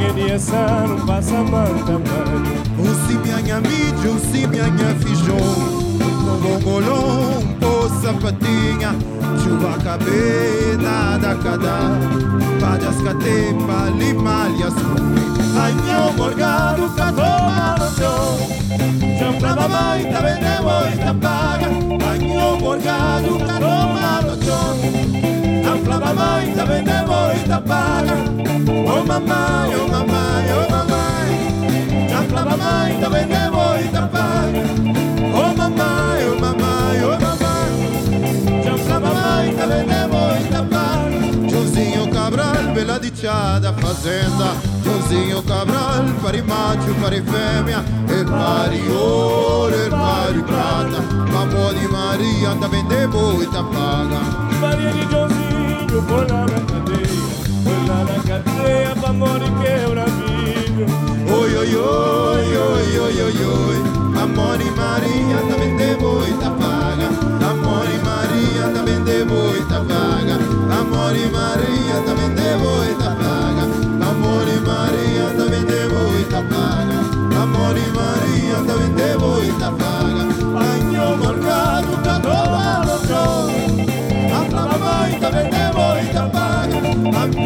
ngediyesaru pasamantamani usimyanya midjo usimyanya fijo ngongolo o patinha chuva cabena da cada palhas cate pali malhas Anyo morgado catoma no seu Champra mamãe tá vendeu e tá paga Anyo morgado catoma no seu já flava mãe, tá vendendo e tá paga. Oh mamãe, oh mamãe, oh mamãe. Já flava mãe, tá vendendo e tá paga. Oh mamãe, oh mamãe, oh mamãe. Já flava mãe, tá vendendo e tá paga. Josinho Cabral, pela dichada fazenda. Josinho Cabral, pari macho, pari fêmea. El pari ouro, el pari prata. Mamô de Maria, tá vendendo e tá paga. Maria de Josinho vidro, vou lá na cadeia, vou lá na cadeia pra morrer quebra vidro. Oi, oi, oi, oi, oi, oi, oi, amor e Maria também tem muita paga. Amor e Maria também tem muita paga. Amor e Maria também tem muita paga. Amor e Maria também tem muita paga. Amor e Maria também tem muita paga. Año marcado, canoa, los dos. Hasta la mãe também tem Bye.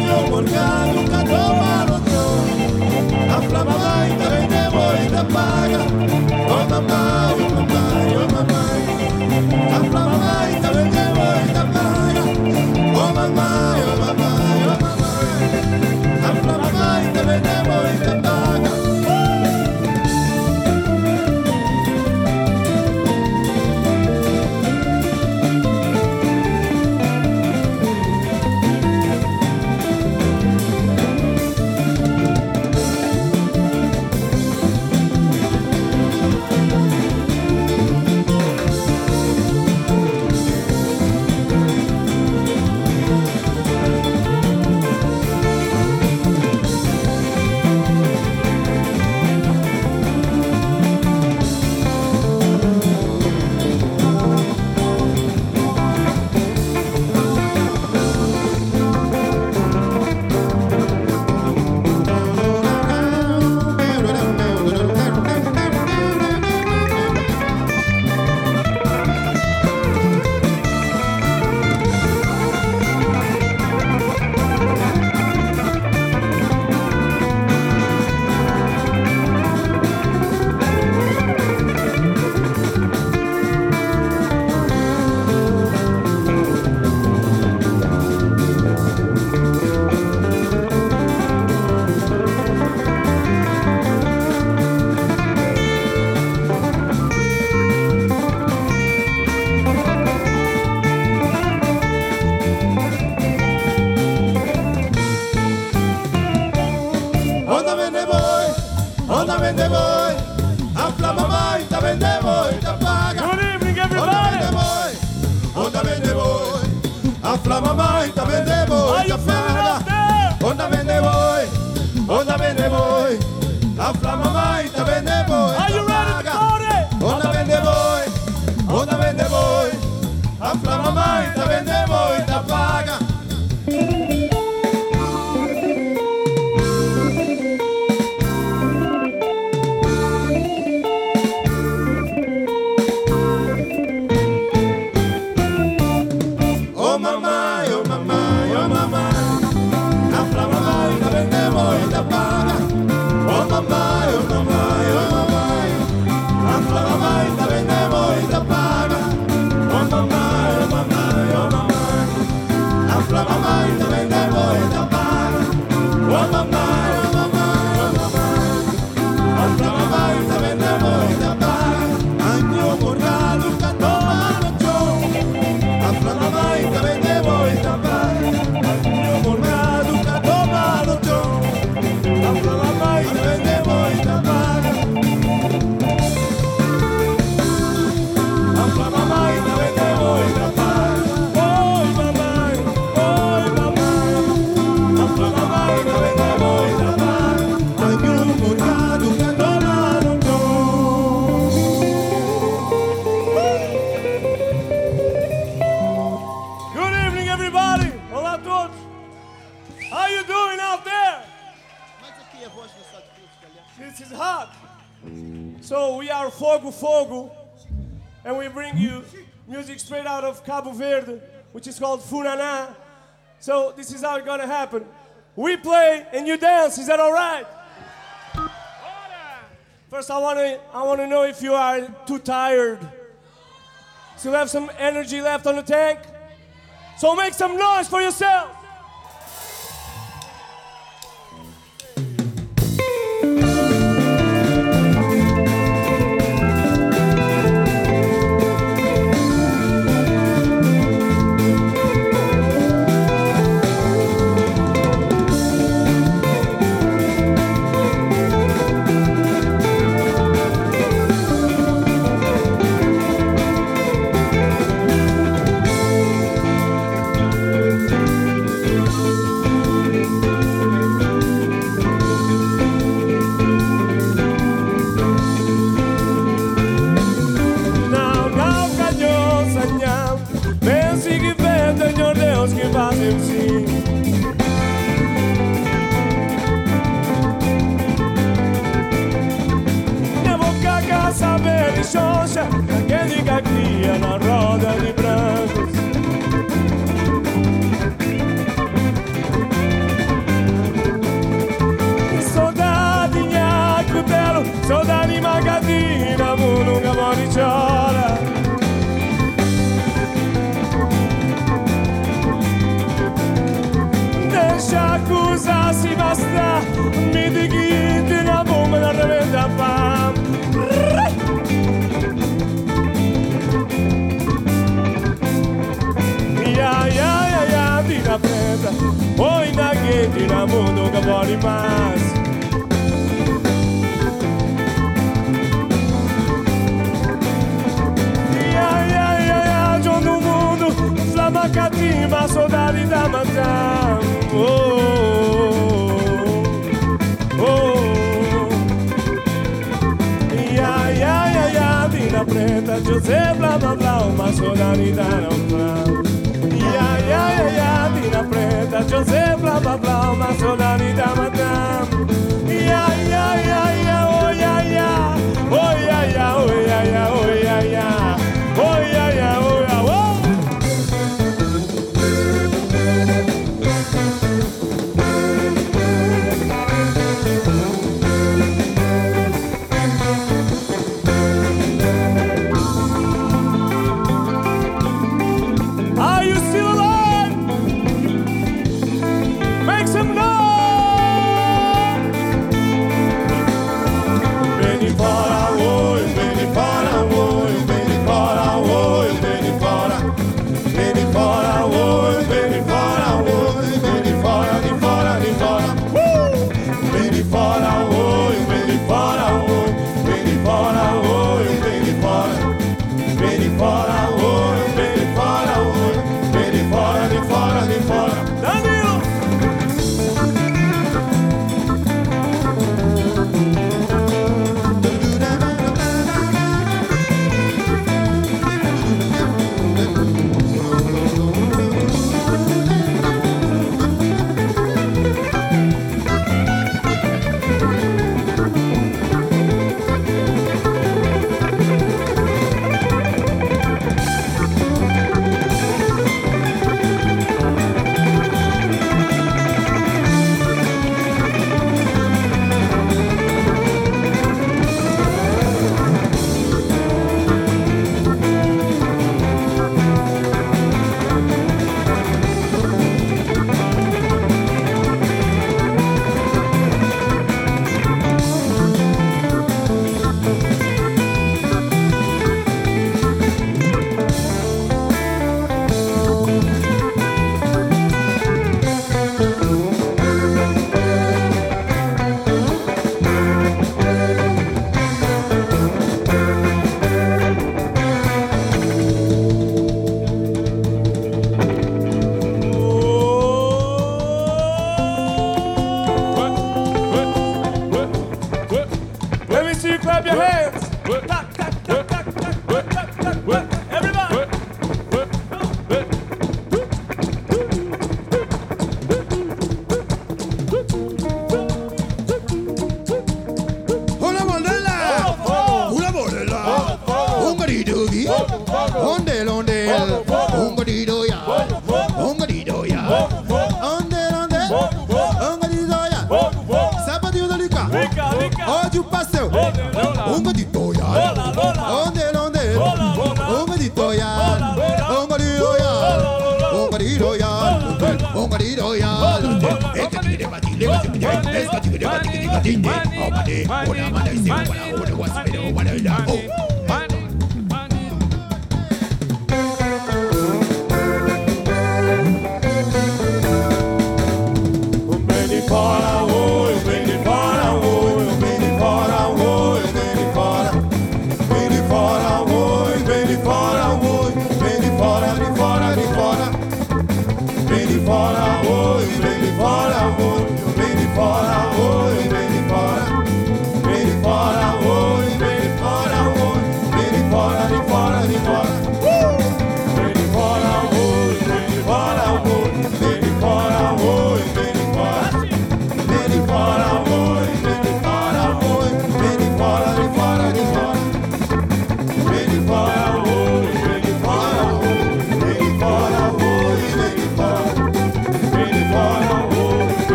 out of Cabo Verde, which is called Funaná. So this is how it's gonna happen. We play and you dance. Is that all right? First, I want to I want to know if you are too tired. Still have some energy left on the tank. So make some noise for yourself. sentir amor nunca pode mais. Ai, ai, ai, de João do mundo, Flama Catimba, saudade da matá. Oh, oh, oh. oh. Ai, ai, ai, ai, Vila Preta, José, blá, blá, blá, uma saudade da matá. ai, ai, ai, tira preta, José, blá, blá, blá, uma solanita madame. Ia, ia, ia, ia, oi, ia, oi, ia, oi, ia, oi,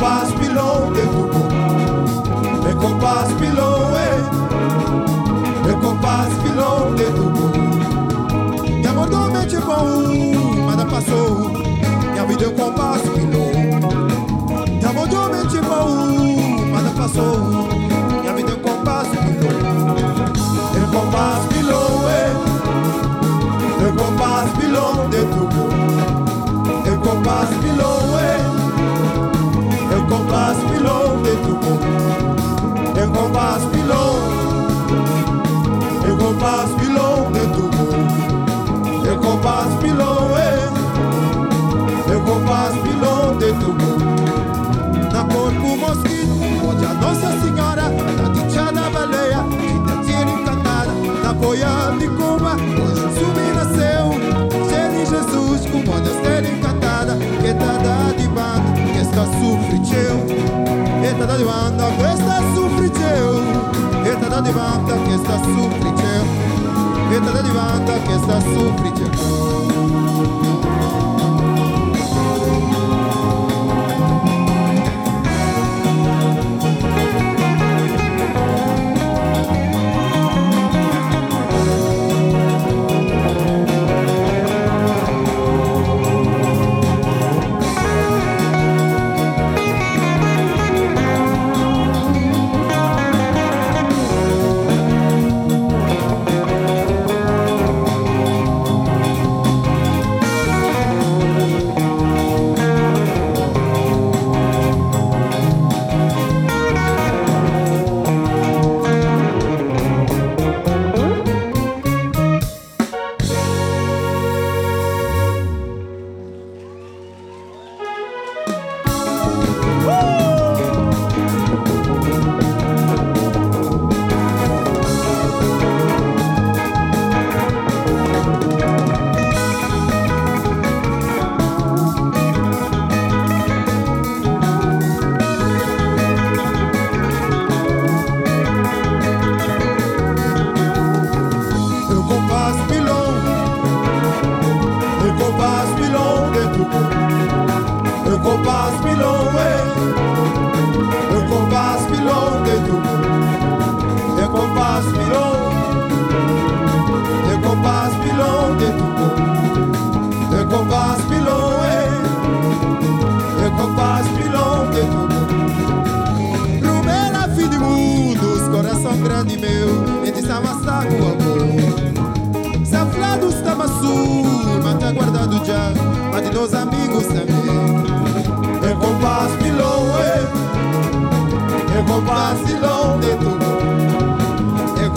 compas pilon de tubo. É compas pilon, é. Me compas pilon de tu Minha do mete bom, manda passou. Minha vida é compas pilon. Minha mandou mete bom, manda passou. suffrigeu e t'ha da dimanda che sta suffrigeu e t'ha da dimanda che sta suffrigeu e t'ha da dimanda che sta suffrigeu meus amigos também. Eu é. eu compartilhou de tudo. Eu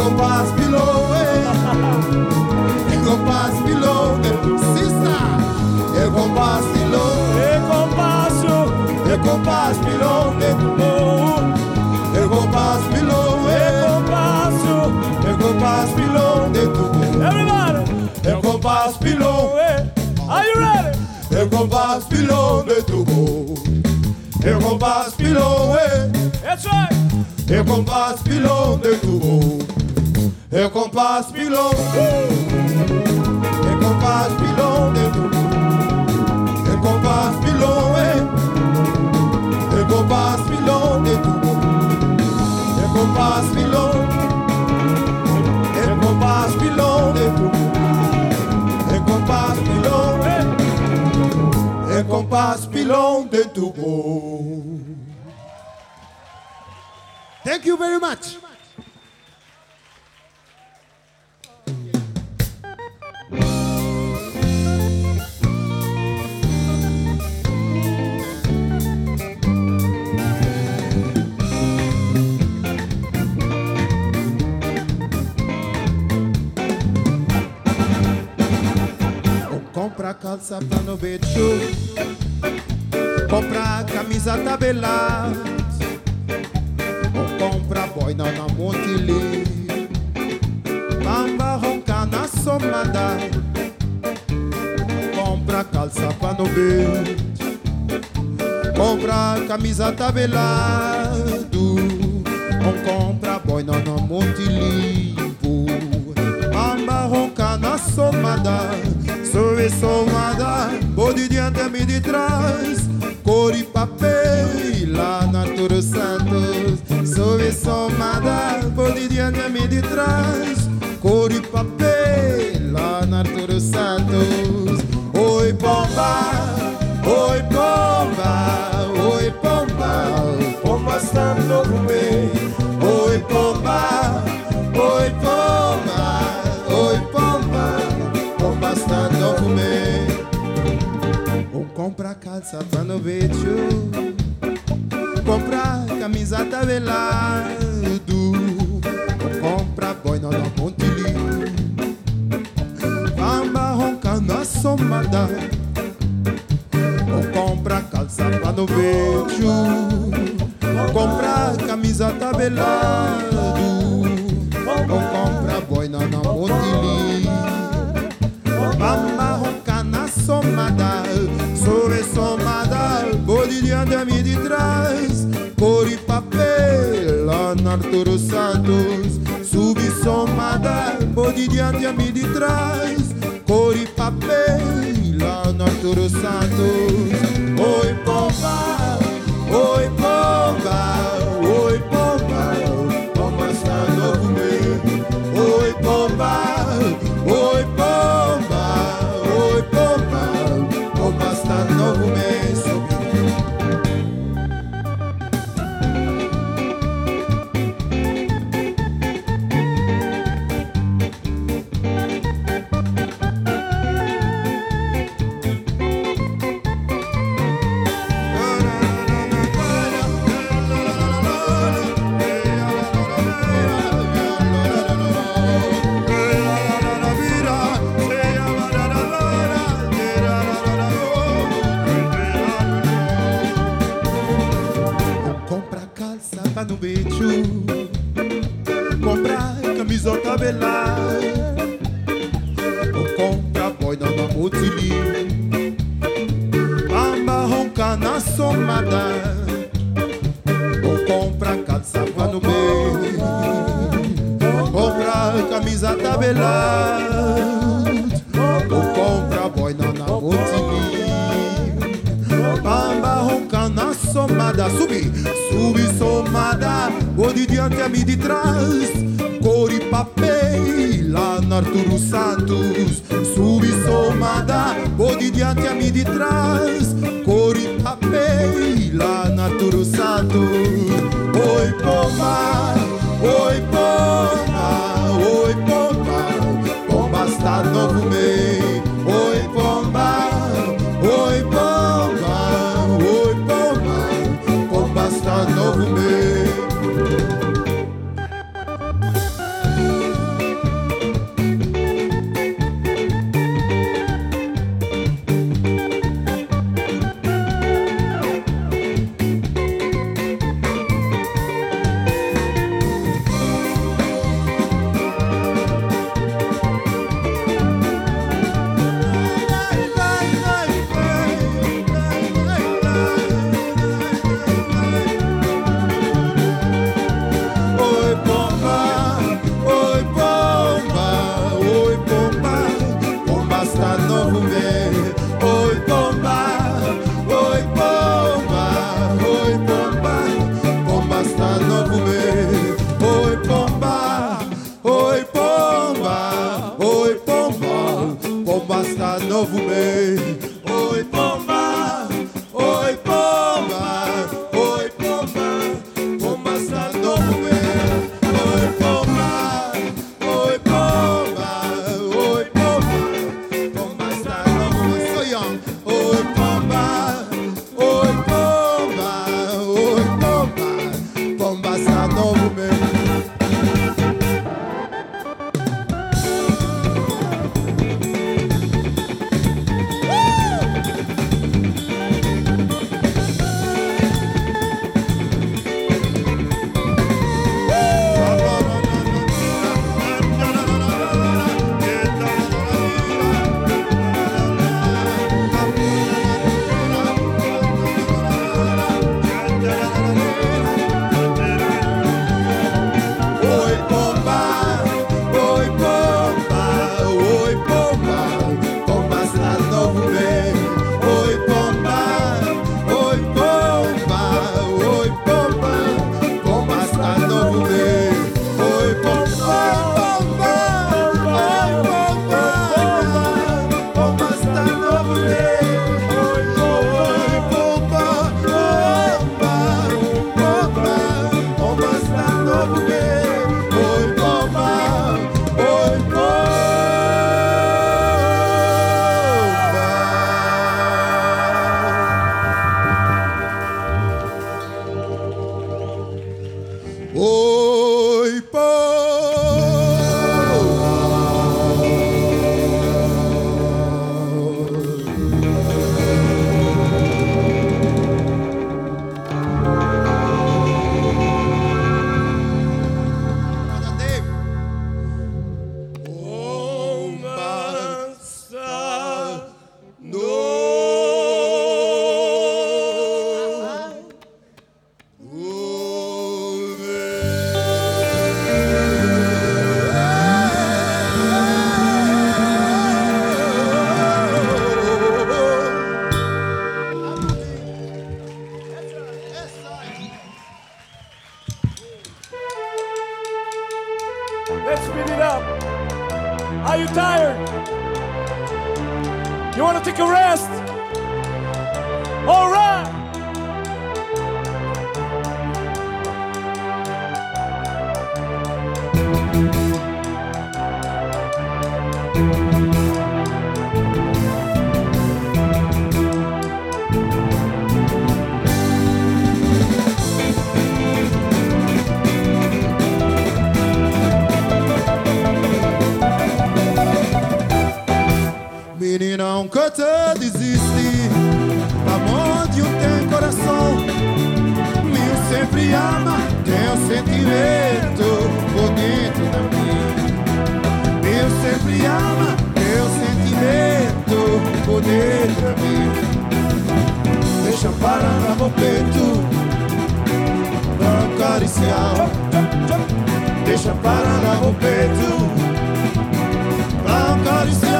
é. eu compartilhou de tudo. Sister, eu compartilhou, eu compasso, eu compartilhou de tudo. compass below the Togo. Here compass below, hey. Eh. That's right. Here compass Thank you very much. Compra calça pra no beijo camisa tabelada Compra boina na Montili Bamba ronca na somada. Compra calça pra no Compra camisa tabelado. Compra boina na Monte Limpo Bamba ronca na somada. Sou e somada Bode diante e de trás. Cor e papel Lá na Toro Santos. Sou e somada Bode diante e de trás. Cor e papel Lá na Toro Santos. Oi bomba Oi bomba Oi bomba Bomba está no comer Oi bomba Oi bomba Oi bomba Bomba está no comer compra calça pra no vejo Compra camisa tavelado Ou compra boina na Montili Bamba ronca na somada. Ou compra calça pra no vejo Compra camisa tabelado Ou compra boina na Montili ronca na somada. Sobre somada. Bode diante a mim de trás Arturo Santos. Subi somada Bode diante a mim de trás. Cor e papel Lá na Arturo Santos speed it up. Are you tired? You want to take a rest? All right. E não canta, desiste. Aonde um tem coração, Mil sempre ama, tem o um sentimento por dentro de mim. Deus sempre ama, tem o um sentimento por dentro de mim. Deixa parar no peito, pra acariciar. Deixa parar no peito, pra acariciar.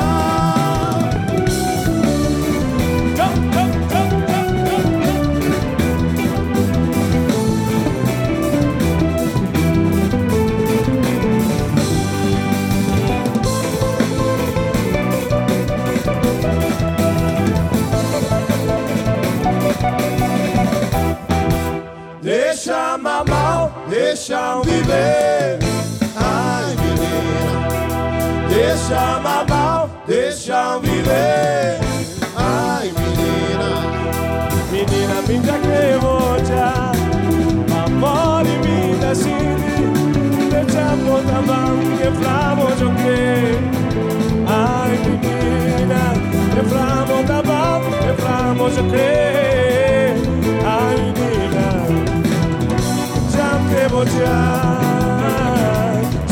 Deixa viver. ai menina. Deixa mamar, deixa viver. ai menina. Menina, minha cremocha, amor e me sim. Deixa botar mão que flamo de o quê, Ai menina, que flamo da mão, que flamo joguei. atrevo ya,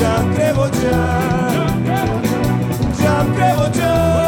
ya atrevo ya, ya atrevo ya.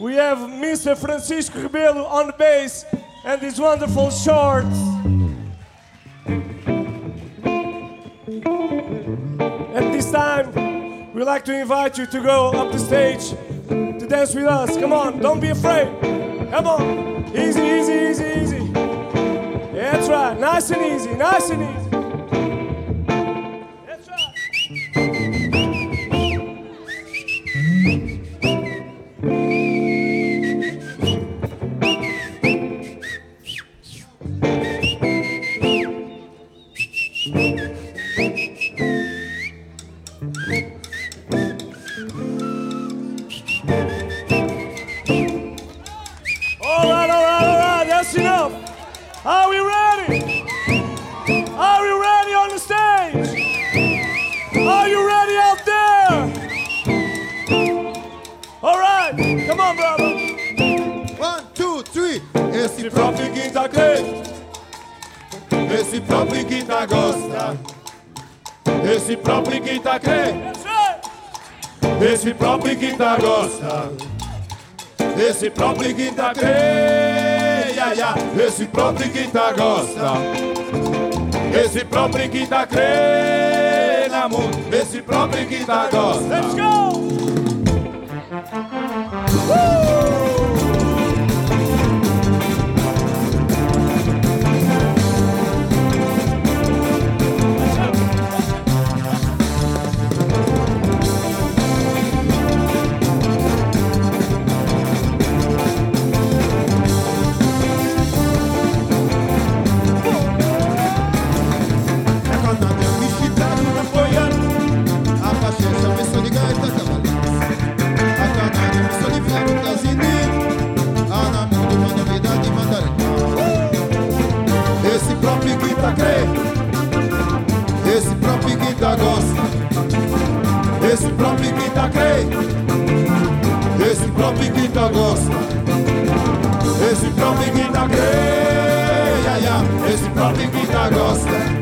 We have Mr. Francisco Rebelo on bass and his wonderful shorts. At this time, we'd like to invite you to go up the stage to dance with us. Come on, don't be afraid. Come on, easy, easy, easy, easy. That's right, nice and easy, nice and easy. Esse próprio crê. Ya, ya. Esse próprio quinta gosta. Esse próprio quinta crê. Na mundo. Esse próprio quinta gosta. Let's go. É Esse próprio que tá crê. Esse próprio que tá gosta. Esse próprio que tá crê. Esse próprio tá gosta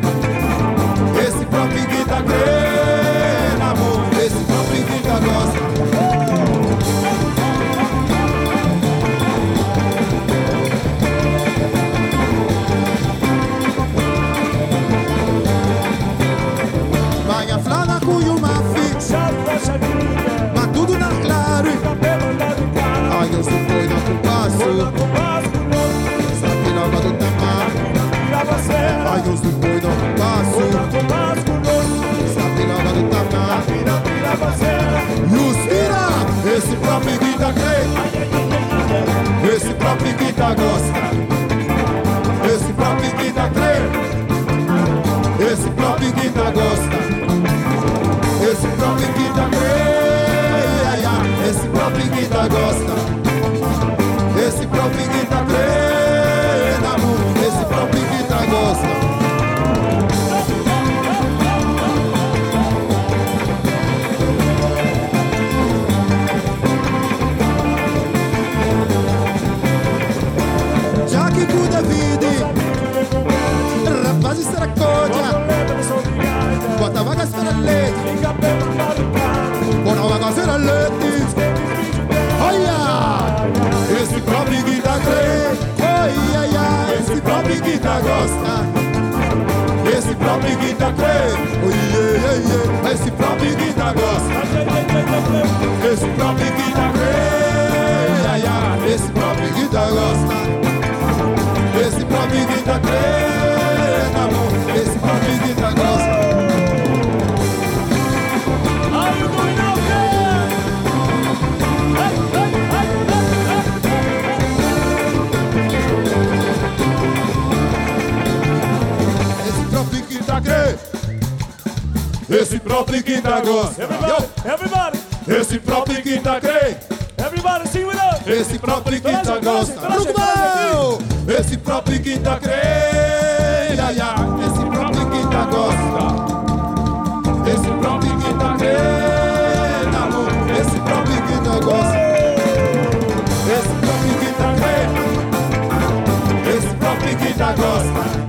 Esse próprio tá gosta Esse próprio que tá Esse próprio tá gosta Esse próprio que tá. Esse próprio tá gosta Esse próprio que tá Esse próprio tá crê Esse próprio tá gosta. Esse próprio tá crê Esse próprio que tá gosta. Esse próprio que tá Esse próprio que tá gosta. Everybody, everybody. Esse próprio que tá crê. Everybody sing with us. Esse próprio que tá gosta. Grupo Esse próprio que tá crê. Yeah, yeah. Esse próprio que tá gosta. Esse próprio quinta tá crê. Na lua. Esse próprio que tá gosta. Esse próprio que tá crê. Esse próprio que tá gosta.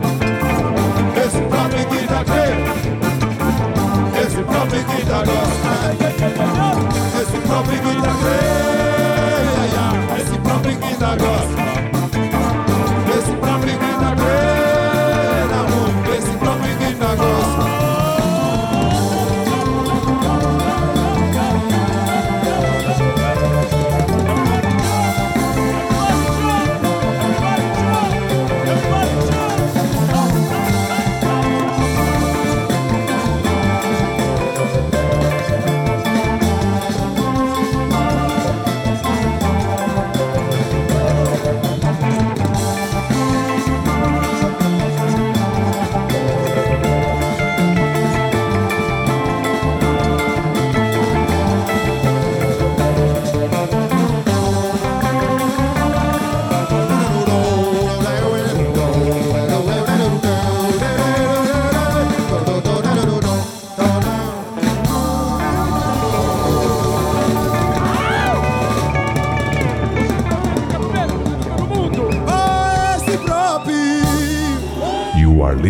Gosta. Esse próprio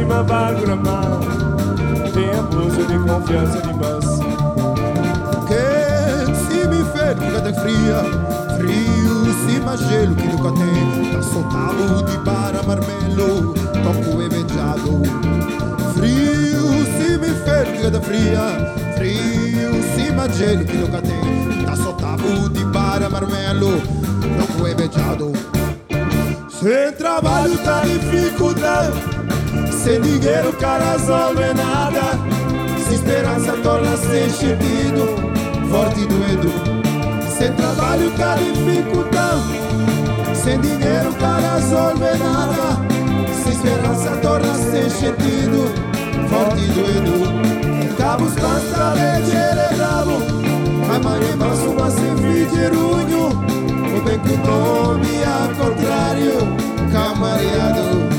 Cima bagramar. Tem abuso de confiança demais. Quem se me fede, cada fria, frio, cima gelo que nunca tem. Tá soltado de bara marmelo, toco evejado. Frio, se me fede, cada fria, frio, cima gelo que nunca tem. Tá soltado de bara marmelo, toco evejado. Sem trabalho tá dificuldade, sem dinheiro o cara resolve nada. Se esperança torna-se sentido, forte e doendo. Sem trabalho tá dificuldade, sem dinheiro o cara resolve nada. Se esperança torna-se sentido, forte e doendo. Cabos basta leggere bravo, mas mani manso ma se figerugno. O bem com nome ao contrário, camariado.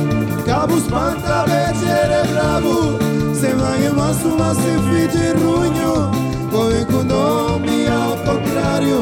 Vamos planta leggere bravo Se vai ma su ma se fige rugno con condomi al contrario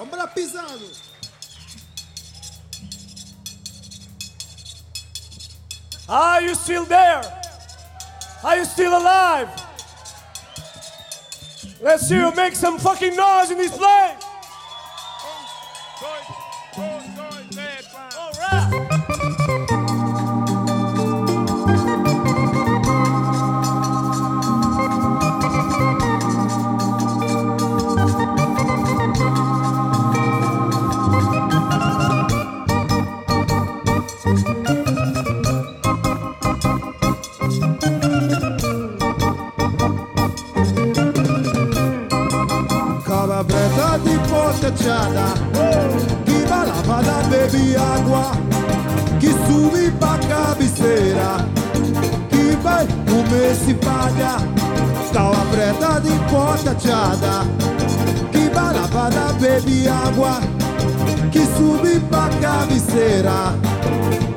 Sombra pisado. Are you still there? Are you still alive? Let's see you make some fucking noise in this place. Poteciada Chi va lavada bevi agua. Chi subi pa cabeceira Chi vai come si paga Cava preta di poteciada Chi va lavada bevi agua. Chi subi pa cabeceira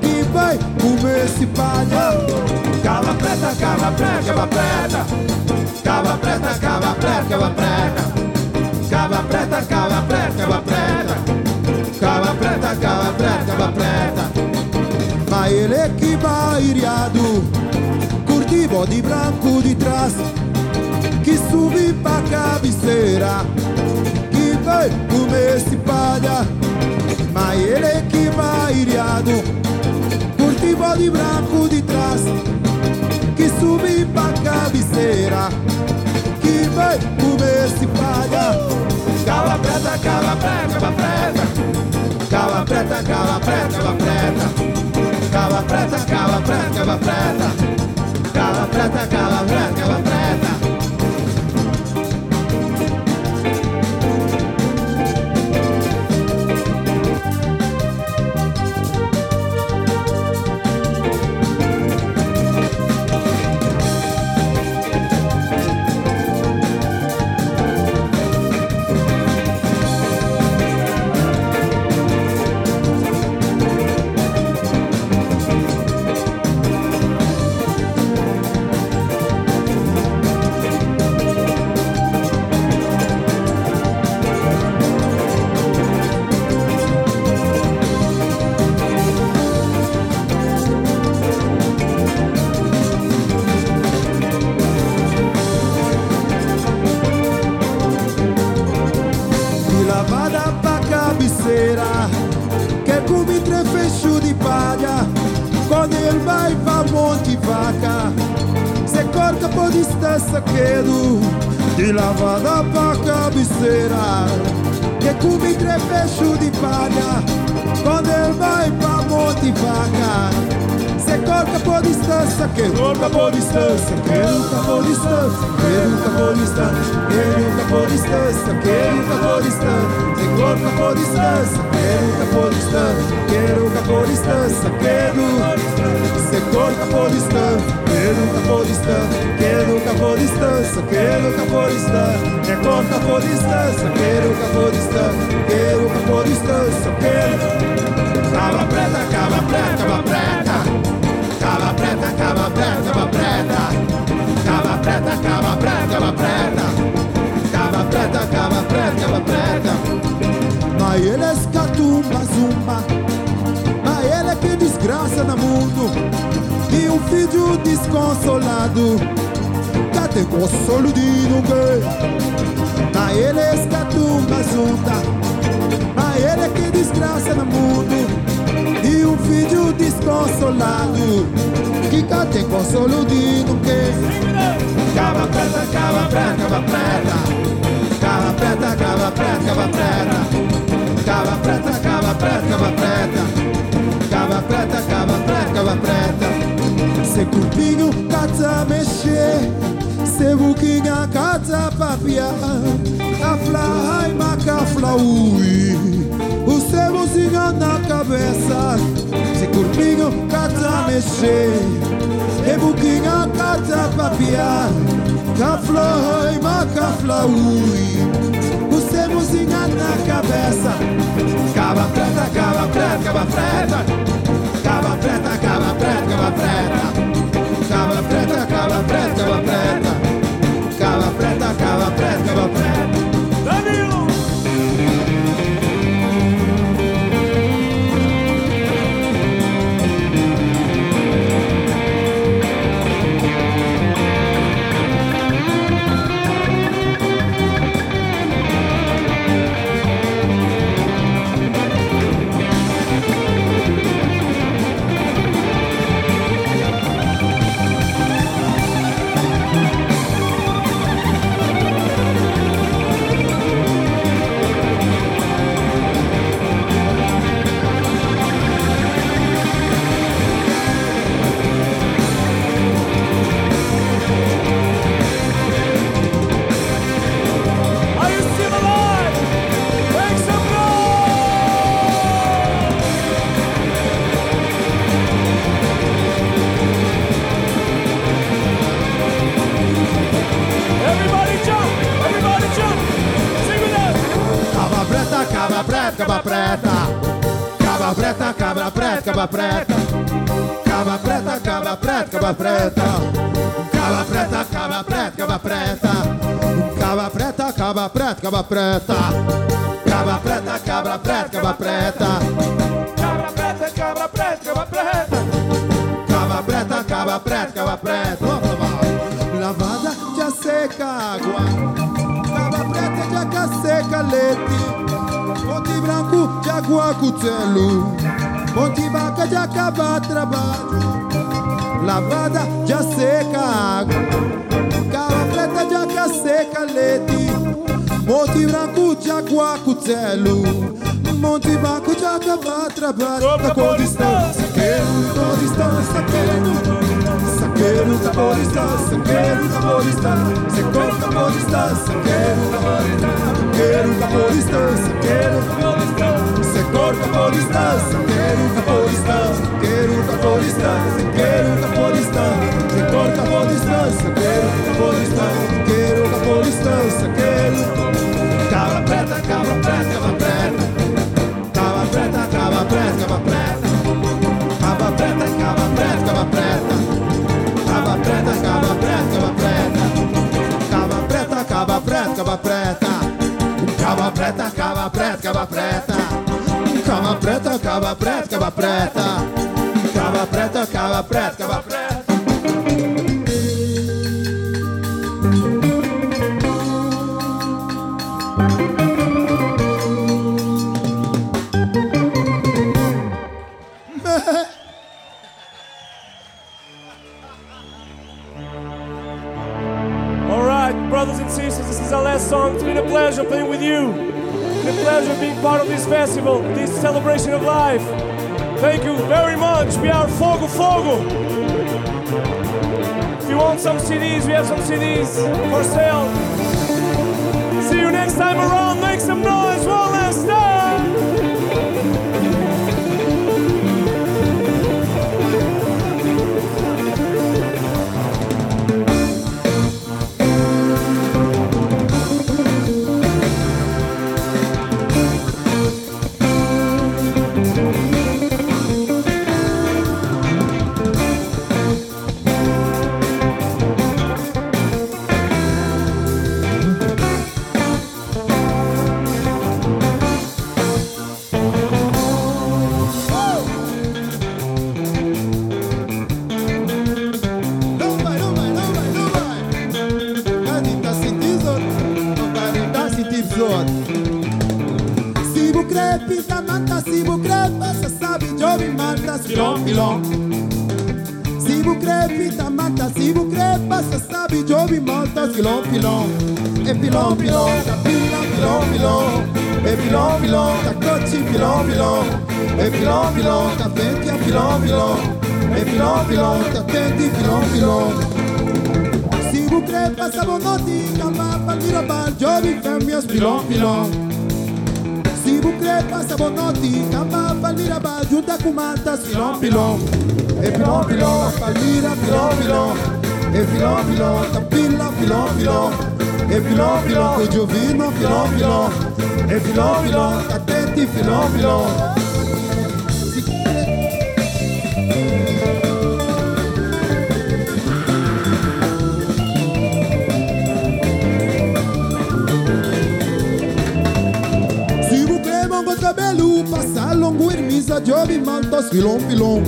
Chi vai come si paga Cava preta, cava preta, cava preta. Cava preta, cava preta, cava preta Cava preta, cava preta, cava preta. Cava preta, cava preta, cava preta. É que vai iriado Curtivo de branco de trás. Que sube pra cabeceira. Que vai comer Ma ele que vai iriado Curtivo de branco de trás. Que sube pra cabeceira. Que vai comer se paga. Cava preta, cava preta, cava preta. Cava preta, cava preta, cava preta. Cava preta, cava preta, cava preta. Cava preta, cava preta, cava preta. Filho desconsolado. Que tem consolo de ninguém Na ele escatumba junta. A ele que desgraça no mundo. E um filho desconsolado. Que tem consolo de ninguém Cava preta, cava preta, cava preta Cava preta, cava preta, cava preta Cava preta, cava preta, cava preta Cava preta, cava preta, cava preta se kupinyo kata mexer, Se buquinha kata papia. A hay maka afla O se na cabeça Se kupinyo kata mexer, Se buquinha kata papia. A hay maka afla O se na cabeça Caba preta, caba preta, caba preta. Cava preta, cava preta. Cava preta, cabra preta, cava preta. Cava preta, cabra preta, cava preta. Cava preta, cava preta, cava preta. Cava preta, cava preta, cava preta. Cava preta, cabra preta, cava preta. Cabra preta, cabra preta, cabra preta! Cava preta, cava preta, cava preta. Lavada já seca água. Leite de acaseca, leite. Monte branco de aguacutelo Monte vaca de acabar trabalho. Lavada de seca água. Calafeta de acaseca, leite. Monte branco de aguacutelo Monte branco de acabar trabalho. A tá cor distância, tá. quero, cor distância, quero da Paulista, saqueiro da Paulista, saqueiro da Paulista, saqueiro da Paulista, saqueiro da Paulista, saqueiro da Paulista, saqueiro da Paulista, saqueiro da Paulista, saqueiro da Paulista, saqueiro Cava preta, cava preta, cava preta, cava preta, cava preta, cava preta, preta, caba preta. cava preta, cava preta, cava preta. cava preta, cava preta, cava preta. cava preta, caba preta, caba preta. It's been a pleasure playing with you. It's been a pleasure being part of this festival, this celebration of life. Thank you very much. We are Fogo Fogo. If you want some CDs, we have some CDs for sale. See you next time around. Make some noise bucre, pizza manta, si bucre, passa sabi, giovi manta, filon filon. Si bucre, pizza manta, si bucre, passa sabi, giovi manta, filon filon. E filon filon, capilla, filon filon. E filon filon, caccocci, filon filon. E filon filon, caffettia, filon filon. E filon filon, caffetti, filon filon. Si bucre, passa bonotti, calma, palmiro, bal, giovi, femmia, filon filon. filon vous crée pas sa bonoti, kama palmira bal, junta com matas, filon, filon. E filon, filon, palmira, filon, filon. E filon, filon, tapila, filon, filon. E filon, filon, o giovino, filon, filon. E filon, filon, attenti, filon, filon. Ermisa, jovi mantos, filon, filon.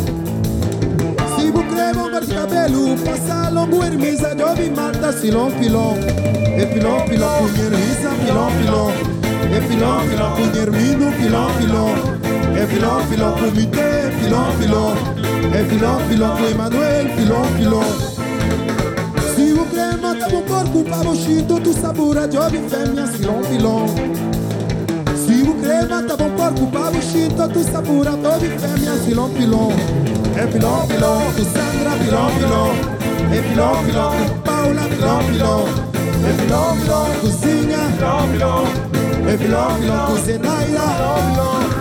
Si crée mon votre cabelo, passa longo ermisa, jovi mantos, filon, filon. E filon, filon, punher risa, filon, filon. E filon, filon, punher mino, filon, filon. E filon, filon, comité, filon, filon. E filon, filon, com Emanuel, filon, filon. Si vous crée mon tabo corpo, pavo chito, tu sabura, jovi femmia, filon, filon levantavam um corpo para o chito Tu sabura todo e fêmea, filão, filão É filão, filão, tu Sandra, filão, filão É filão, filão, tu Paula, filão, filão É filão, filão, tu Zinha, filão, filão É filão, filão, tu Zenaida, filão,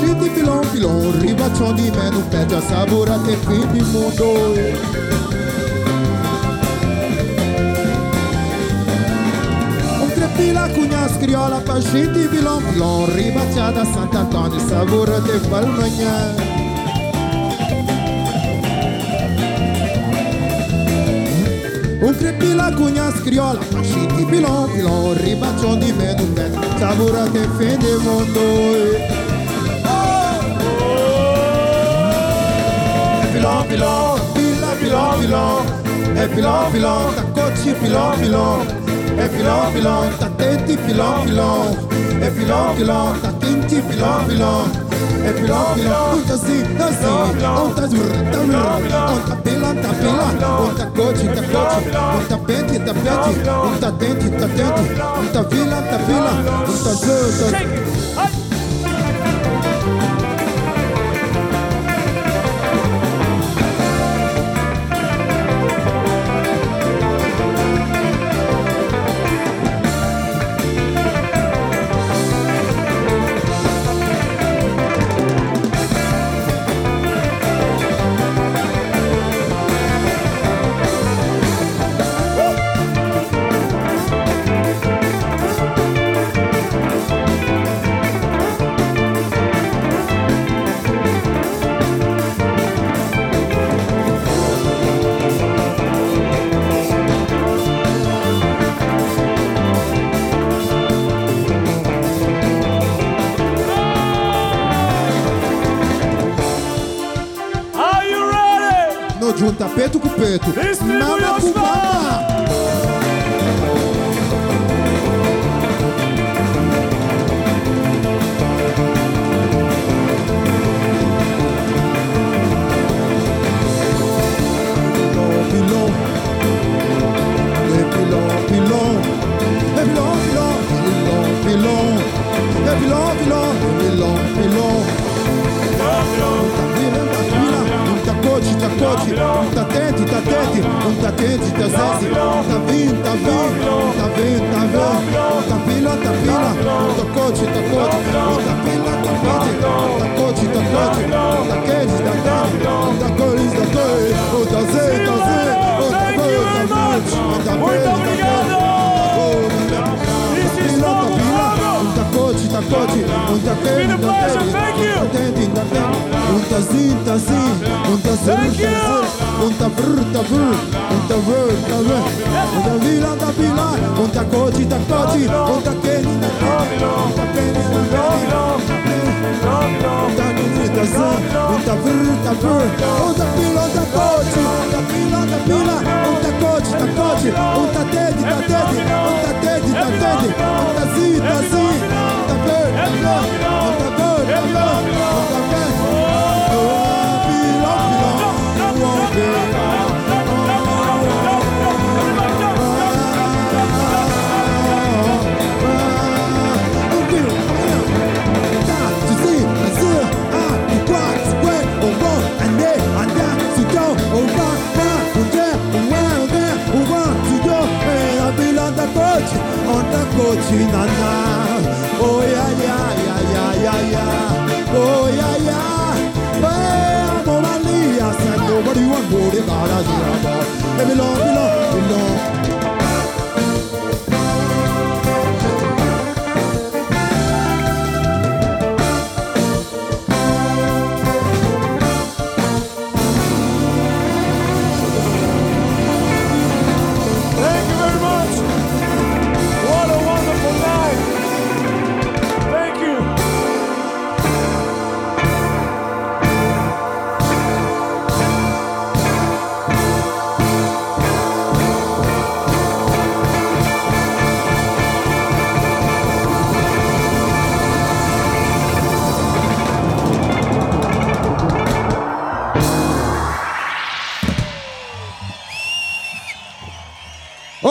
Senti filon filon, ribaccion di meno peggio assaporate qui di mondo Pila cugna scriola, pasciti filon filon, ribacciata a Sant'Antonio, savorate palmagnà. Un crepila cugna scriola, pasciti filon filon, ribaccion di meno peggio, savorate fede mondo. vilão, vilão, vilão, vilão, vilão. É vilão, vilão, tá coxi, vilão, vilão. É vilão, vilão, tá tente, vilão, vilão. É vilão, vilão, tá quente, vilão, vilão. É vilão, vilão, tá assim, tá assim. Onta zurra, tá zurra. Onta pela, tá pela. Onta cote, tá coxi, Onta pente, tá pente. Onta tente, tá tente. Onta vila, tá vila. Onta zurra, tá zurra. Tá tente, tá tente, um tá quente, tá zeze, tá vindo, tá vindo, tá vindo, tá vindo, tá pila, tá pila, tá cote, tá cote, tá pila, tá quente, tá cote, tá cote, tá quente, tá quente, tá cores, tá cores, tá zê, tá o tá Thank cor, you tá tá Muito obrigado. toti Unta ten, unta ten, unta ten, unta ten Unta zin, ta zin, unta zir, ta zir Unta brr, ta vila, ta vila, unta koti, ta koti Unta ken, unta koti, unta ken, unta Unta zin, ta zin, unta brr, ta brr Unta pila, unta koti, unta pila, unta pila Unta koti, ta koti, unta tedi, ta tedi Unta tedi, Babylon, Babylon, Babylon, Babylon, kochi, onda kochi nana. Oh ya ya ya ya ya ya. Oh ya ya. Hey, eh, I'm on my knees and nobody want to go to Gaza. Hey, belong, me belong.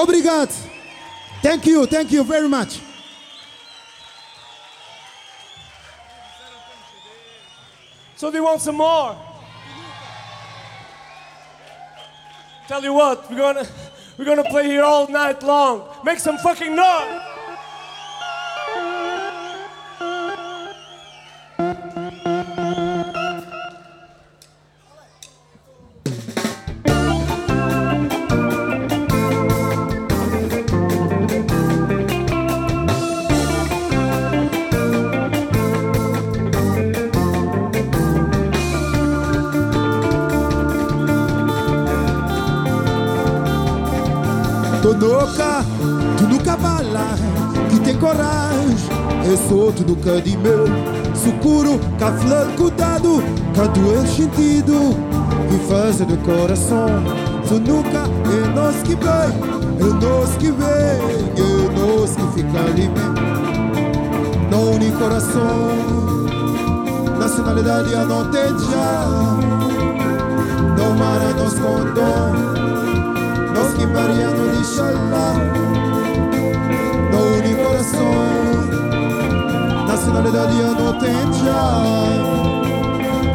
Obrigado. Thank you, thank you very much. So they want some more. Tell you what, we're gonna we're gonna play here all night long. Make some fucking noise. Sou nunca de meu. Sucuro, caflã, cuidado, cada doer sentido. fazer do coração. Tu nunca é nós que vem, é nós que vem, é nós que fica ali. Não une coração, nacionalidade eu não tem já. Não mara nos condom, nós que Maria não deixa lá. Não não tem já.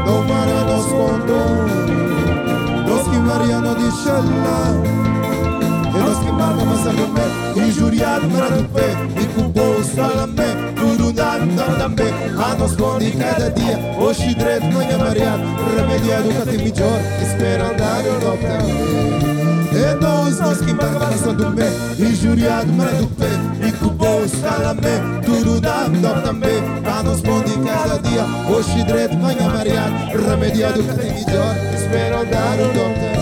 Não mara nos condom, nós que Maria não deixa lá. E nós que marca massa do pé, injuriado para do pé, e com bolso salamé, tudo dando também. A nós bonde cada dia, hoje direito não é mariado, remediado que tem melhor, espera andar eu não também. E nós que marca massa do pé, injuriado para do pé, e com bolso salamé, tudo dando também. A nós bonde cada dia, hoje direito é mariado, remediado que tem melhor, andar eu não também.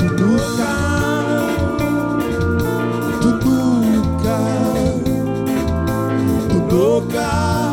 Tutuca, tutuca, tutuca,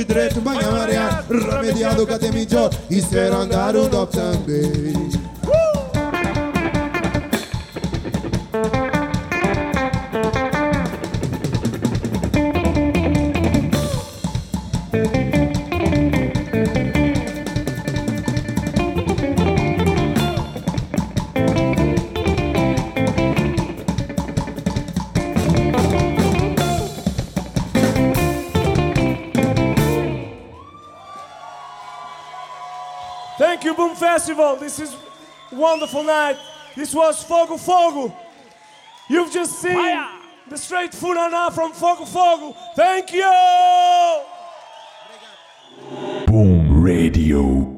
hoje três, manhã mariado, remediado, cadê melhor, espero andar o também. This was Fogo Fogo. You've just seen the straight Funana from Fogo Fogo. Thank you! Boom Radio.